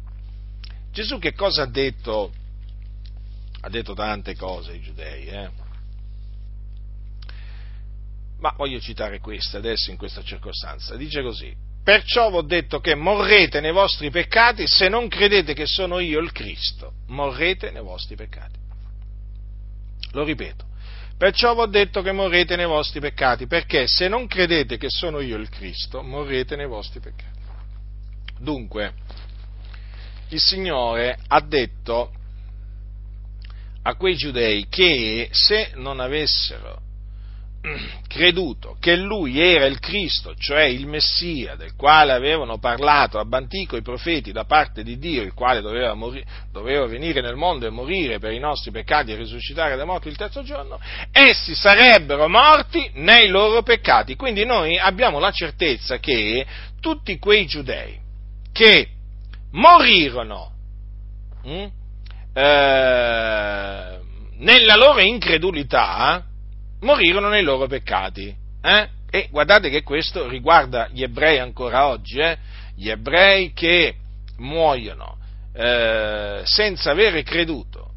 Gesù che cosa ha detto ha detto tante cose ai giudei, eh? ma voglio citare questa adesso in questa circostanza. Dice così, perciò vi ho detto che morrete nei vostri peccati se non credete che sono io il Cristo, morrete nei vostri peccati. Lo ripeto, perciò vi ho detto che morrete nei vostri peccati, perché se non credete che sono io il Cristo, morrete nei vostri peccati. Dunque, il Signore ha detto a quei giudei che se non avessero creduto che lui era il Cristo, cioè il Messia, del quale avevano parlato ab antico i profeti da parte di Dio, il quale doveva, morire, doveva, venire nel mondo e morire per i nostri peccati e risuscitare dai morti il terzo giorno, essi sarebbero morti nei loro peccati. Quindi noi abbiamo la certezza che tutti quei giudei che morirono hm, eh, nella loro incredulità, morirono nei loro peccati. Eh? E guardate che questo riguarda gli ebrei ancora oggi, eh? gli ebrei che muoiono eh, senza avere creduto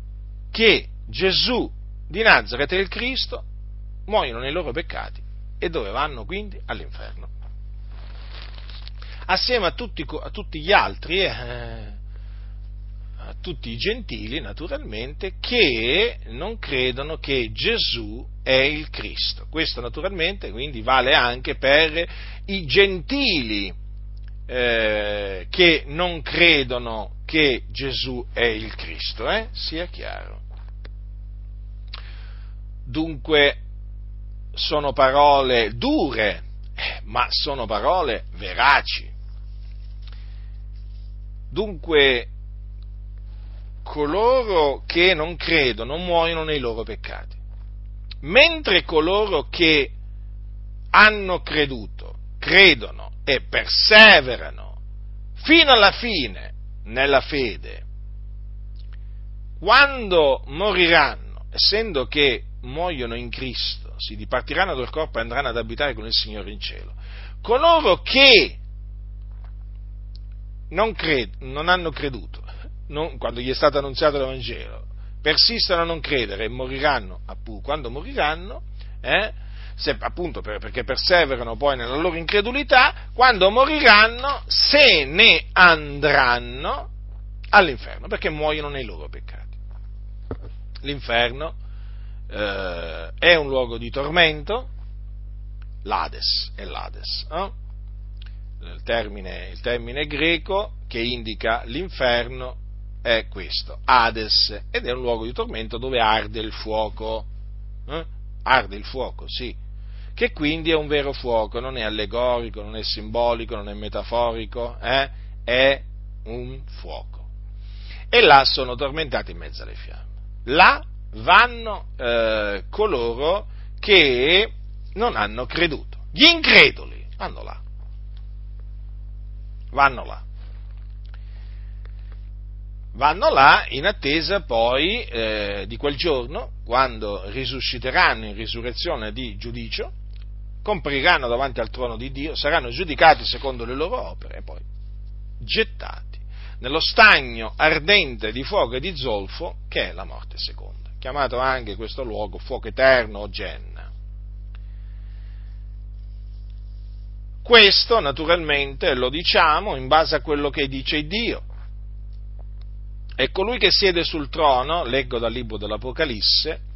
che Gesù di Nazareth è il Cristo, muoiono nei loro peccati e dove vanno quindi? All'inferno. Assieme a tutti, a tutti gli altri, eh, a tutti i gentili naturalmente, che non credono che Gesù è il Cristo. Questo naturalmente quindi vale anche per i gentili eh, che non credono che Gesù è il Cristo, eh? sia chiaro. Dunque sono parole dure, eh, ma sono parole veraci. Dunque coloro che non credono muoiono nei loro peccati, mentre coloro che hanno creduto, credono e perseverano fino alla fine nella fede, quando moriranno, essendo che muoiono in Cristo, si dipartiranno dal corpo e andranno ad abitare con il Signore in cielo, coloro che non, cred- non hanno creduto, non, quando gli è stato annunziato l'Evangelo, persistono a non credere e moriranno, appunto, quando moriranno, eh, se, appunto per, perché perseverano poi nella loro incredulità, quando moriranno se ne andranno all'inferno, perché muoiono nei loro peccati. L'inferno eh, è un luogo di tormento, l'Ades è l'Ades, eh? il, termine, il termine greco che indica l'inferno è questo, Hades, ed è un luogo di tormento dove arde il fuoco. Eh? Arde il fuoco, sì che quindi è un vero fuoco, non è allegorico, non è simbolico, non è metaforico, eh? è un fuoco. E là sono tormentati in mezzo alle fiamme. Là vanno eh, coloro che non hanno creduto. Gli increduli vanno là. Vanno là. Vanno là in attesa poi eh, di quel giorno, quando risusciteranno in risurrezione di giudicio, compariranno davanti al trono di Dio, saranno giudicati secondo le loro opere e poi gettati nello stagno ardente di fuoco e di zolfo che è la morte seconda, chiamato anche questo luogo fuoco eterno o genna. Questo naturalmente lo diciamo in base a quello che dice Dio. E colui che siede sul trono, leggo dal libro dell'Apocalisse,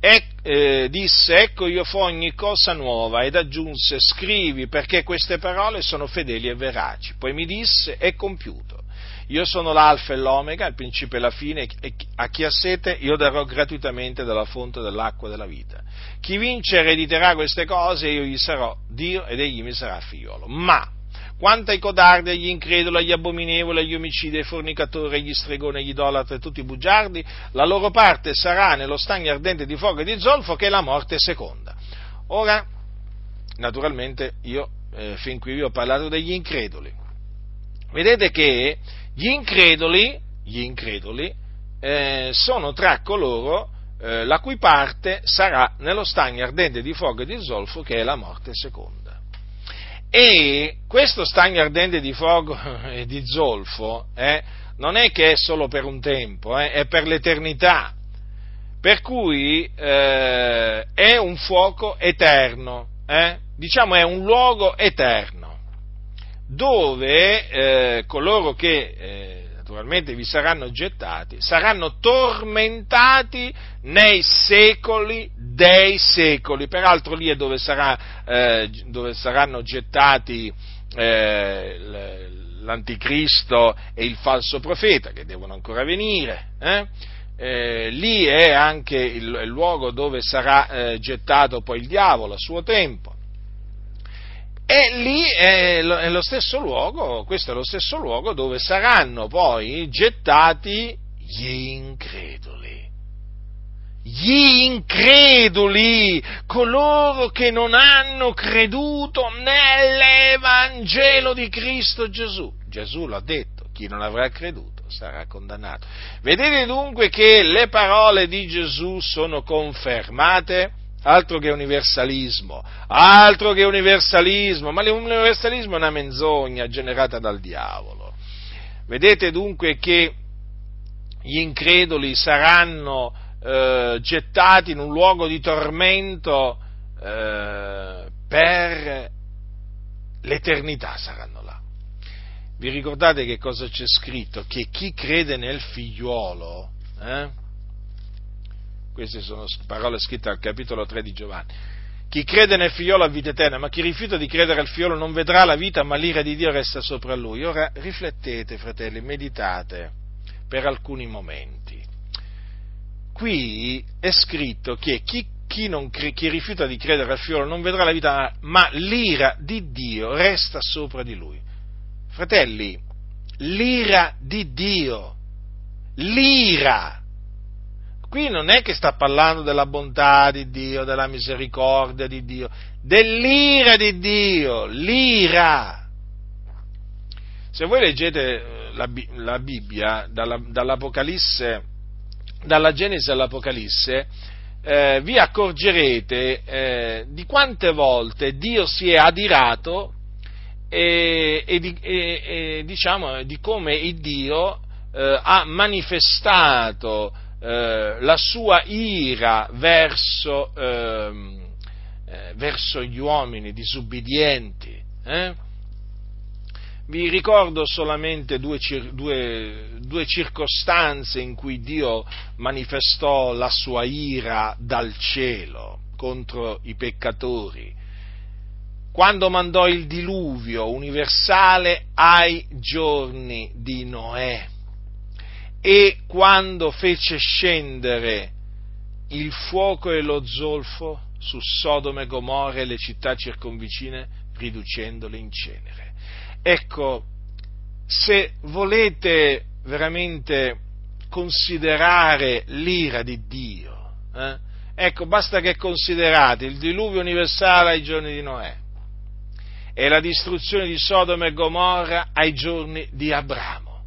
e, eh, disse, ecco io fo ogni cosa nuova, ed aggiunse, scrivi perché queste parole sono fedeli e veraci. Poi mi disse, è compiuto. Io sono l'alfa e l'omega, il principio e la fine, e a chi ha sete io darò gratuitamente dalla fonte dell'acqua della vita. Chi vince erediterà queste cose, io gli sarò Dio ed egli mi sarà figliolo. Ma quanto ai codardi, agli increduli, agli abominevoli, agli omicidi, ai fornicatori, agli stregoni, agli idolatri e tutti i bugiardi, la loro parte sarà nello stagno ardente di fuoco e di zolfo che è la morte seconda. Ora, naturalmente, io eh, fin qui vi ho parlato degli increduli. Vedete che gli increduli, gli increduli eh, sono tra coloro eh, la cui parte sarà nello stagno ardente di fuoco e di zolfo che è la morte seconda. E questo stagno ardente di fuoco e di zolfo eh, non è che è solo per un tempo, eh, è per l'eternità. Per cui eh, è un fuoco eterno, eh, diciamo è un luogo eterno, dove eh, coloro che eh, naturalmente vi saranno gettati, saranno tormentati nei secoli dei secoli. Peraltro lì è dove, sarà, eh, dove saranno gettati eh, l'anticristo e il falso profeta che devono ancora venire. Eh? Eh, lì è anche il, il luogo dove sarà eh, gettato poi il diavolo a suo tempo. E lì è lo, lo stesso luogo, questo è lo stesso luogo dove saranno poi gettati gli increduli. Gli increduli, coloro che non hanno creduto nell'Evangelo di Cristo Gesù. Gesù l'ha detto chi non avrà creduto sarà condannato. Vedete dunque che le parole di Gesù sono confermate? Altro che universalismo, altro che universalismo, ma l'universalismo è una menzogna generata dal diavolo. Vedete dunque che gli increduli saranno eh, gettati in un luogo di tormento eh, per l'eternità saranno là. Vi ricordate che cosa c'è scritto? Che chi crede nel figliuolo, eh? Queste sono parole scritte al capitolo 3 di Giovanni, chi crede nel figliolo ha vita eterna, ma chi rifiuta di credere al figliolo non vedrà la vita, ma l'ira di Dio resta sopra lui. Ora riflettete, fratelli, meditate per alcuni momenti. Qui è scritto che chi chi, cre- chi, rifiuta di credere al figliolo non vedrà la vita, ma l'ira di Dio resta sopra di lui. Fratelli, l'ira di Dio, l'ira. Qui non è che sta parlando della bontà di Dio, della misericordia di Dio, dell'ira di Dio, l'ira. Se voi leggete eh, la, la Bibbia, dalla, dall'Apocalisse, dalla Genesi all'Apocalisse, eh, vi accorgerete eh, di quante volte Dio si è adirato e, e, di, e, diciamo, di, come Dio eh, ha manifestato eh, la sua ira verso, ehm, eh, verso gli uomini disubbidienti. Eh? Vi ricordo solamente due, due, due, circostanze in cui Dio manifestò la sua ira dal cielo contro i peccatori. Quando mandò il diluvio universale ai giorni di Noè e quando fece scendere il fuoco e lo zolfo su Sodome e Gomorra e le città circonvicine riducendole in cenere. Ecco, se volete veramente considerare l'ira di Dio, eh, ecco, basta che considerate il diluvio universale ai giorni di Noè e la distruzione di Sodoma e Gomorra ai giorni di Abramo.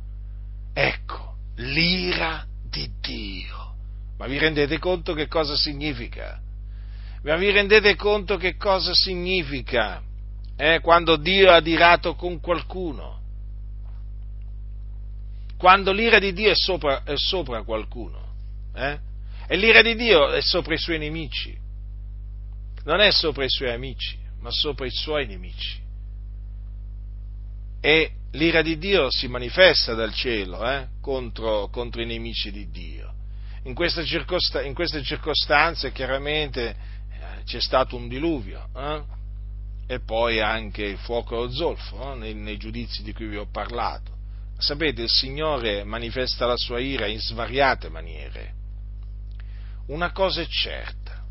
Ecco, l'ira di Dio. Ma vi rendete conto che cosa significa? Ma vi rendete conto che cosa significa? eh, quando Dio ha adirato con qualcuno, quando l'ira di Dio è sopra, è sopra qualcuno, eh? e l'ira di Dio è sopra i suoi nemici, non è sopra i suoi amici, ma sopra i suoi nemici. E l'ira di Dio si manifesta dal cielo eh, contro, contro, i nemici di Dio. In queste, circost- in queste circostanze chiaramente eh, c'è stato un diluvio. Eh? e poi anche il fuoco e lo zolfo no? nei, nei giudizi di cui vi ho parlato. Sapete, il Signore manifesta la sua ira in svariate maniere. Una cosa è certa,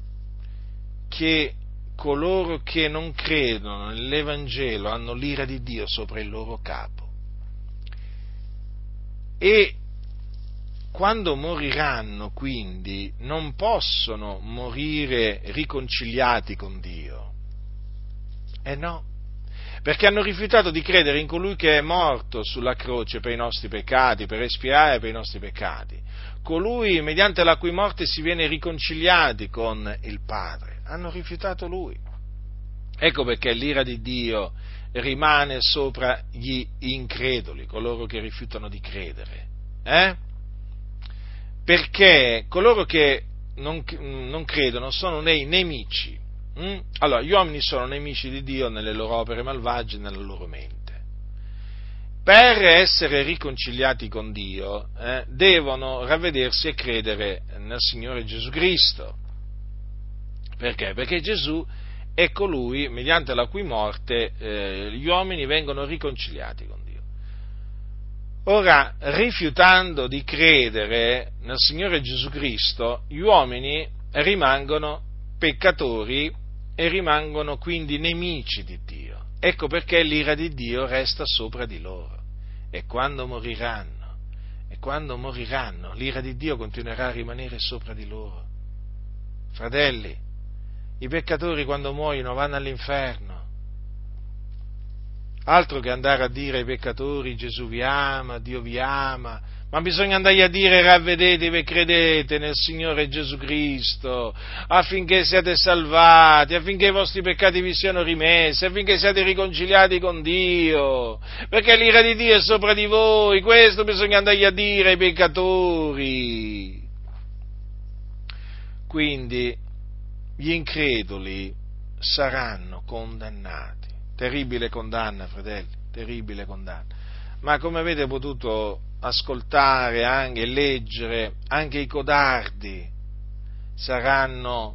che coloro che non credono nell'Evangelo hanno l'ira di Dio sopra il loro capo. E quando moriranno, quindi, non possono morire riconciliati con Dio, eh no, perché hanno rifiutato di credere in colui che è morto sulla croce per i nostri peccati, per espiare per i nostri peccati, colui mediante la cui morte si viene riconciliati con il Padre. Hanno rifiutato lui. Ecco perché l'ira di Dio rimane sopra gli increduli, coloro che rifiutano di credere. Eh? Perché coloro che non, non credono sono dei nemici Mm? Allora, gli uomini sono nemici di Dio nelle loro opere malvagie nella loro mente. Per essere riconciliati con Dio eh, devono ravvedersi e credere nel Signore Gesù Cristo. Perché? Perché Gesù è colui mediante la cui morte eh, gli uomini vengono riconciliati con Dio. Ora, rifiutando di credere nel Signore Gesù Cristo, gli uomini rimangono peccatori e rimangono quindi nemici di Dio. Ecco perché l'ira di Dio resta sopra di loro. E quando moriranno, e quando moriranno, l'ira di Dio continuerà a rimanere sopra di loro. Fratelli, i peccatori quando muoiono vanno all'inferno. Altro che andare a dire ai peccatori Gesù vi ama, Dio vi ama, ma bisogna andare a dire ravvedetevi e credete nel Signore Gesù Cristo affinché siate salvati, affinché i vostri peccati vi siano rimessi, affinché siate riconciliati con Dio, perché l'ira di Dio è sopra di voi, questo bisogna andare a dire ai peccatori. Quindi gli increduli saranno condannati. Terribile condanna, fratelli, terribile condanna. Ma come avete potuto ascoltare e leggere, anche i codardi saranno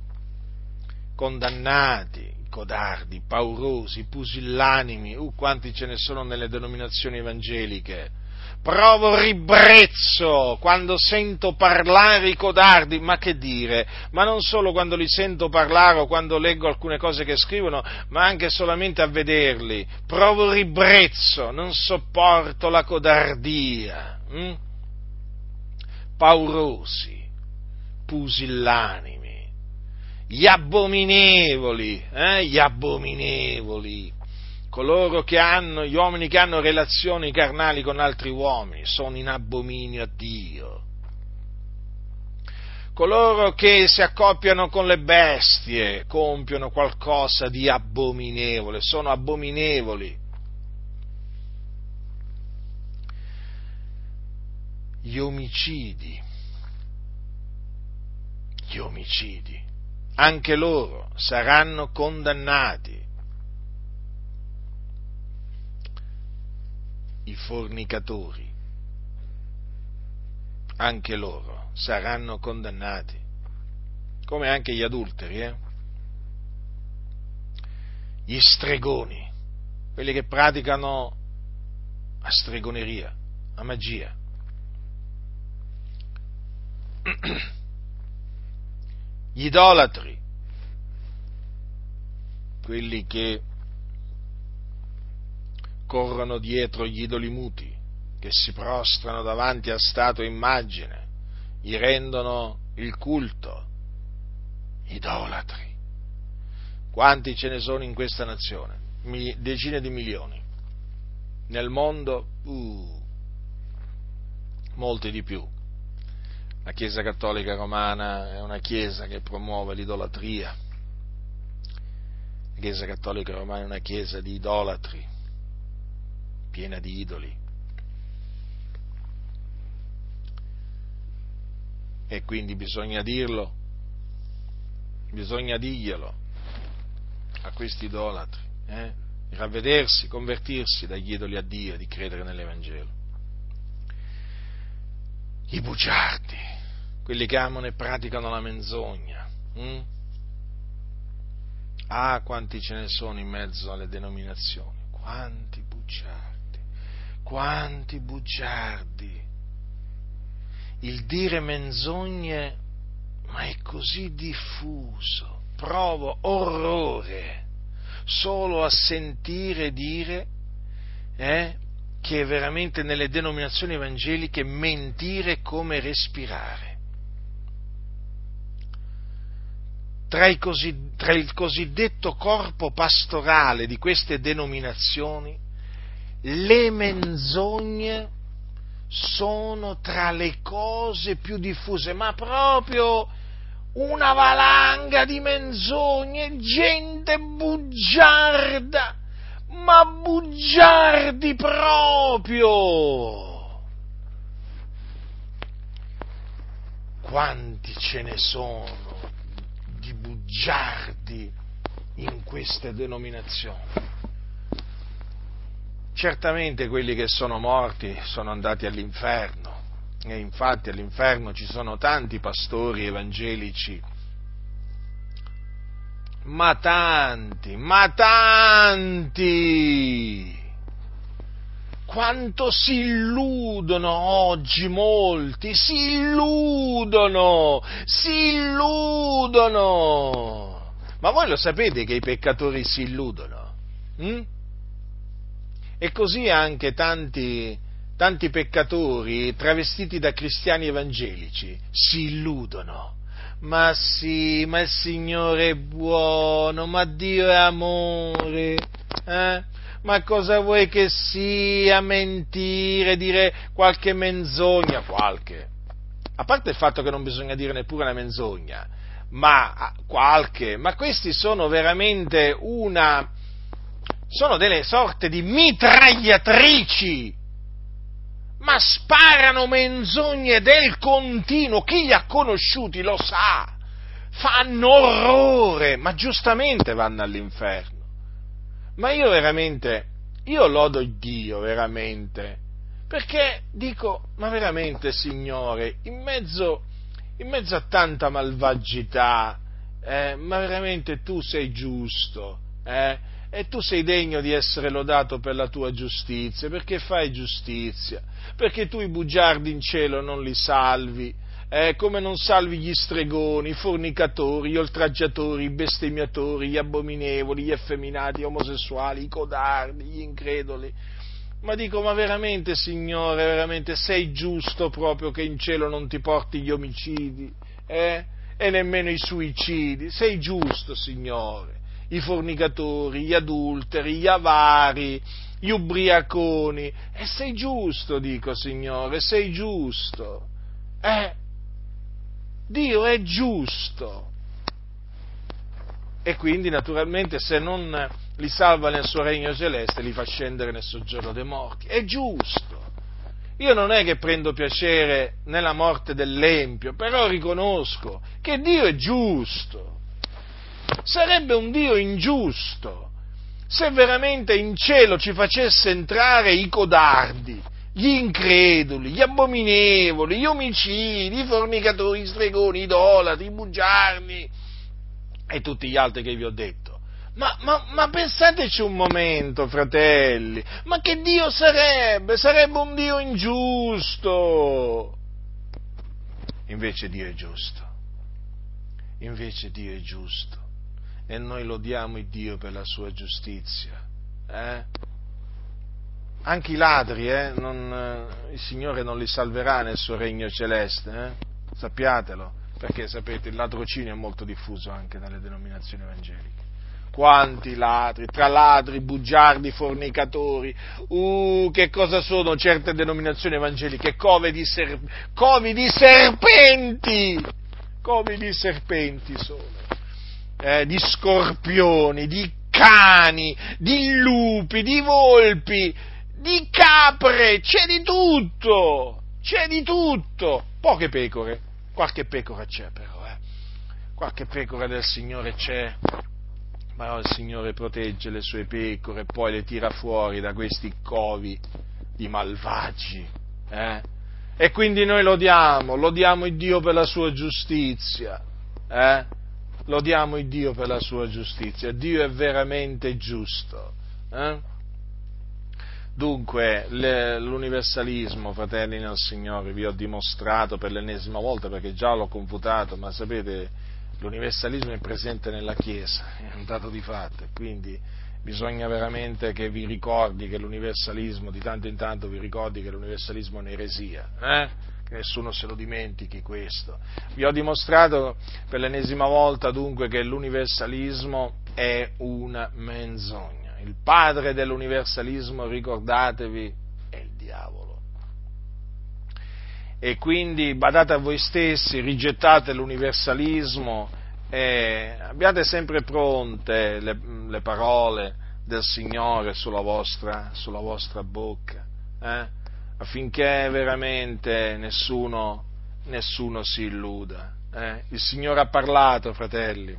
condannati, codardi, paurosi, pusillanimi, uh, quanti ce ne sono nelle denominazioni evangeliche. Provo ribrezzo quando sento parlare i codardi, ma che dire? Ma non solo quando li sento parlare o quando leggo alcune cose che scrivono, ma anche solamente a vederli. Provo ribrezzo, non sopporto la codardia hm? paurosi, pusillanimi, gli abominevoli, eh? gli abominevoli, coloro che hanno, gli uomini che hanno relazioni carnali con altri uomini, sono in abominio a Dio. Coloro che si accoppiano con le bestie compiono qualcosa di abominevole, sono abominevoli. gli omicidi, gli omicidi, anche loro saranno condannati. I fornicatori, anche loro saranno condannati, come anche gli adulteri, eh? gli stregoni, quelli che praticano la stregoneria, la magia, gli idolatri, quelli che corrono dietro gli idoli muti, che si prostrano davanti a statua immagine, gli rendono il culto, idolatri. Quanti ce ne sono in questa nazione? Decine di milioni. Nel mondo, uh, molti di più. La Chiesa Cattolica Romana è una Chiesa che promuove l'idolatria. La Chiesa Cattolica Romana è una Chiesa di idolatri, piena di idoli. E quindi bisogna dirlo, bisogna dirglielo a questi idolatri, eh? ravvedersi, convertirsi dagli idoli a Dio, di credere nell'Evangelo i bugiardi, quelli che amano e praticano la menzogna. Hm? Ah, quanti ce ne sono in mezzo alle denominazioni, quanti bugiardi, quanti bugiardi. Il dire menzogne, ma è così diffuso, provo orrore solo a sentire dire eh, che veramente nelle denominazioni evangeliche mentire come respirare. Tra, così, tra, il cosiddetto corpo pastorale di queste denominazioni, le menzogne sono tra le cose più diffuse, ma proprio una valanga di menzogne, gente bugiarda ma bugiardi proprio! Quanti ce ne sono di bugiardi in queste denominazioni? Certamente quelli che sono morti sono andati all'inferno e infatti all'inferno ci sono tanti pastori evangelici ma tanti, ma tanti! Quanto si illudono oggi molti, si illudono, si illudono! Ma voi lo sapete che i peccatori si illudono? Hm? E così anche tanti, tanti peccatori travestiti da cristiani evangelici si illudono ma sì, ma il Signore è buono, ma Dio è amore, eh? Ma cosa vuoi che sia mentire, dire qualche menzogna? Qualche. A parte il fatto che non bisogna dire neppure una menzogna, ma qualche, ma questi sono veramente una, sono delle sorte di mitragliatrici, ma sparano menzogne del continuo, chi li ha conosciuti lo sa, fanno orrore, ma giustamente vanno all'inferno. Ma io veramente, io lodo Dio veramente, perché dico, ma veramente Signore, in mezzo in mezzo a tanta malvagità, eh, ma veramente tu sei giusto, eh, e tu sei degno di essere lodato per la tua giustizia, perché fai giustizia, perché tu i bugiardi in cielo non li salvi, eh, come non salvi gli stregoni, i fornicatori, gli oltraggiatori, i bestemmiatori, gli abominevoli, gli effeminati, gli omosessuali, i codardi, gli increduli, ma dico, ma veramente, Signore, veramente sei giusto proprio che in cielo non ti porti gli omicidi, eh? E nemmeno i suicidi. Sei giusto, Signore. I fornicatori, gli adulteri, gli avari, gli ubriaconi. E sei giusto, dico, Signore, sei giusto. Eh? Dio è giusto. E quindi, naturalmente, se non li salva nel suo regno celeste li fa scendere nel soggiorno dei morti. È giusto. Io non è che prendo piacere nella morte dell'Empio, però riconosco che Dio è giusto. Sarebbe un Dio ingiusto se veramente in cielo ci facesse entrare i codardi, gli increduli, gli abominevoli, gli omicidi, i fornicatori, i stregoni, i idolatri, i bugiardi e tutti gli altri che vi ho detto ma, ma, ma, pensateci un momento, fratelli, ma che Dio sarebbe? Sarebbe un Dio ingiusto. Invece Dio è giusto. Invece Dio è giusto. E noi lodiamo il Dio per la sua giustizia. Eh? Anche i ladri, eh? non, il Signore non li salverà nel suo regno celeste, eh? sappiatelo, perché sapete il ladrocinio è molto diffuso anche nelle denominazioni evangeliche quanti ladri, tra ladri, bugiardi, fornicatori, uh, che cosa sono certe denominazioni evangeliche? Covi di, ser- covi di serpenti, covi di serpenti sono, eh, di scorpioni, di cani, di lupi, di volpi, di capre, c'è di tutto, c'è di tutto, poche pecore, qualche pecora c'è però, eh. qualche pecora del Signore c'è, ma il Signore protegge le sue pecore e poi le tira fuori da questi covi di malvagi. Eh? E quindi noi lodiamo, lodiamo il Dio per la sua giustizia. Eh? Lodiamo il Dio per la sua giustizia. Dio è veramente giusto. Eh? Dunque, le, l'universalismo, fratelli nel Signore, vi ho dimostrato per l'ennesima volta perché già l'ho confutato, ma sapete, l'universalismo è presente nella Chiesa, è un dato di fatto, quindi bisogna veramente che vi ricordi che l'universalismo, di tanto in tanto vi ricordi che l'universalismo è un'eresia, eh? Nessuno se lo dimentichi questo. Vi ho dimostrato per l'ennesima volta dunque che l'universalismo è una menzogna. Il padre dell'universalismo, ricordatevi, è il diavolo e quindi badate a voi stessi, rigettate l'universalismo e abbiate sempre pronte le, le parole del Signore sulla vostra, sulla vostra bocca, eh? Affinché veramente nessuno, nessuno si illuda. Eh? Il Signore ha parlato, fratelli,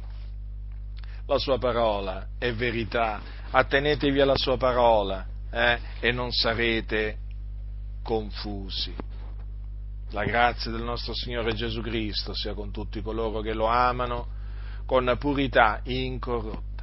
la sua parola è verità, attenetevi alla sua parola eh? e non sarete confusi. La grazia del nostro Signore Gesù Cristo sia con tutti coloro che lo amano con purità incorrotta.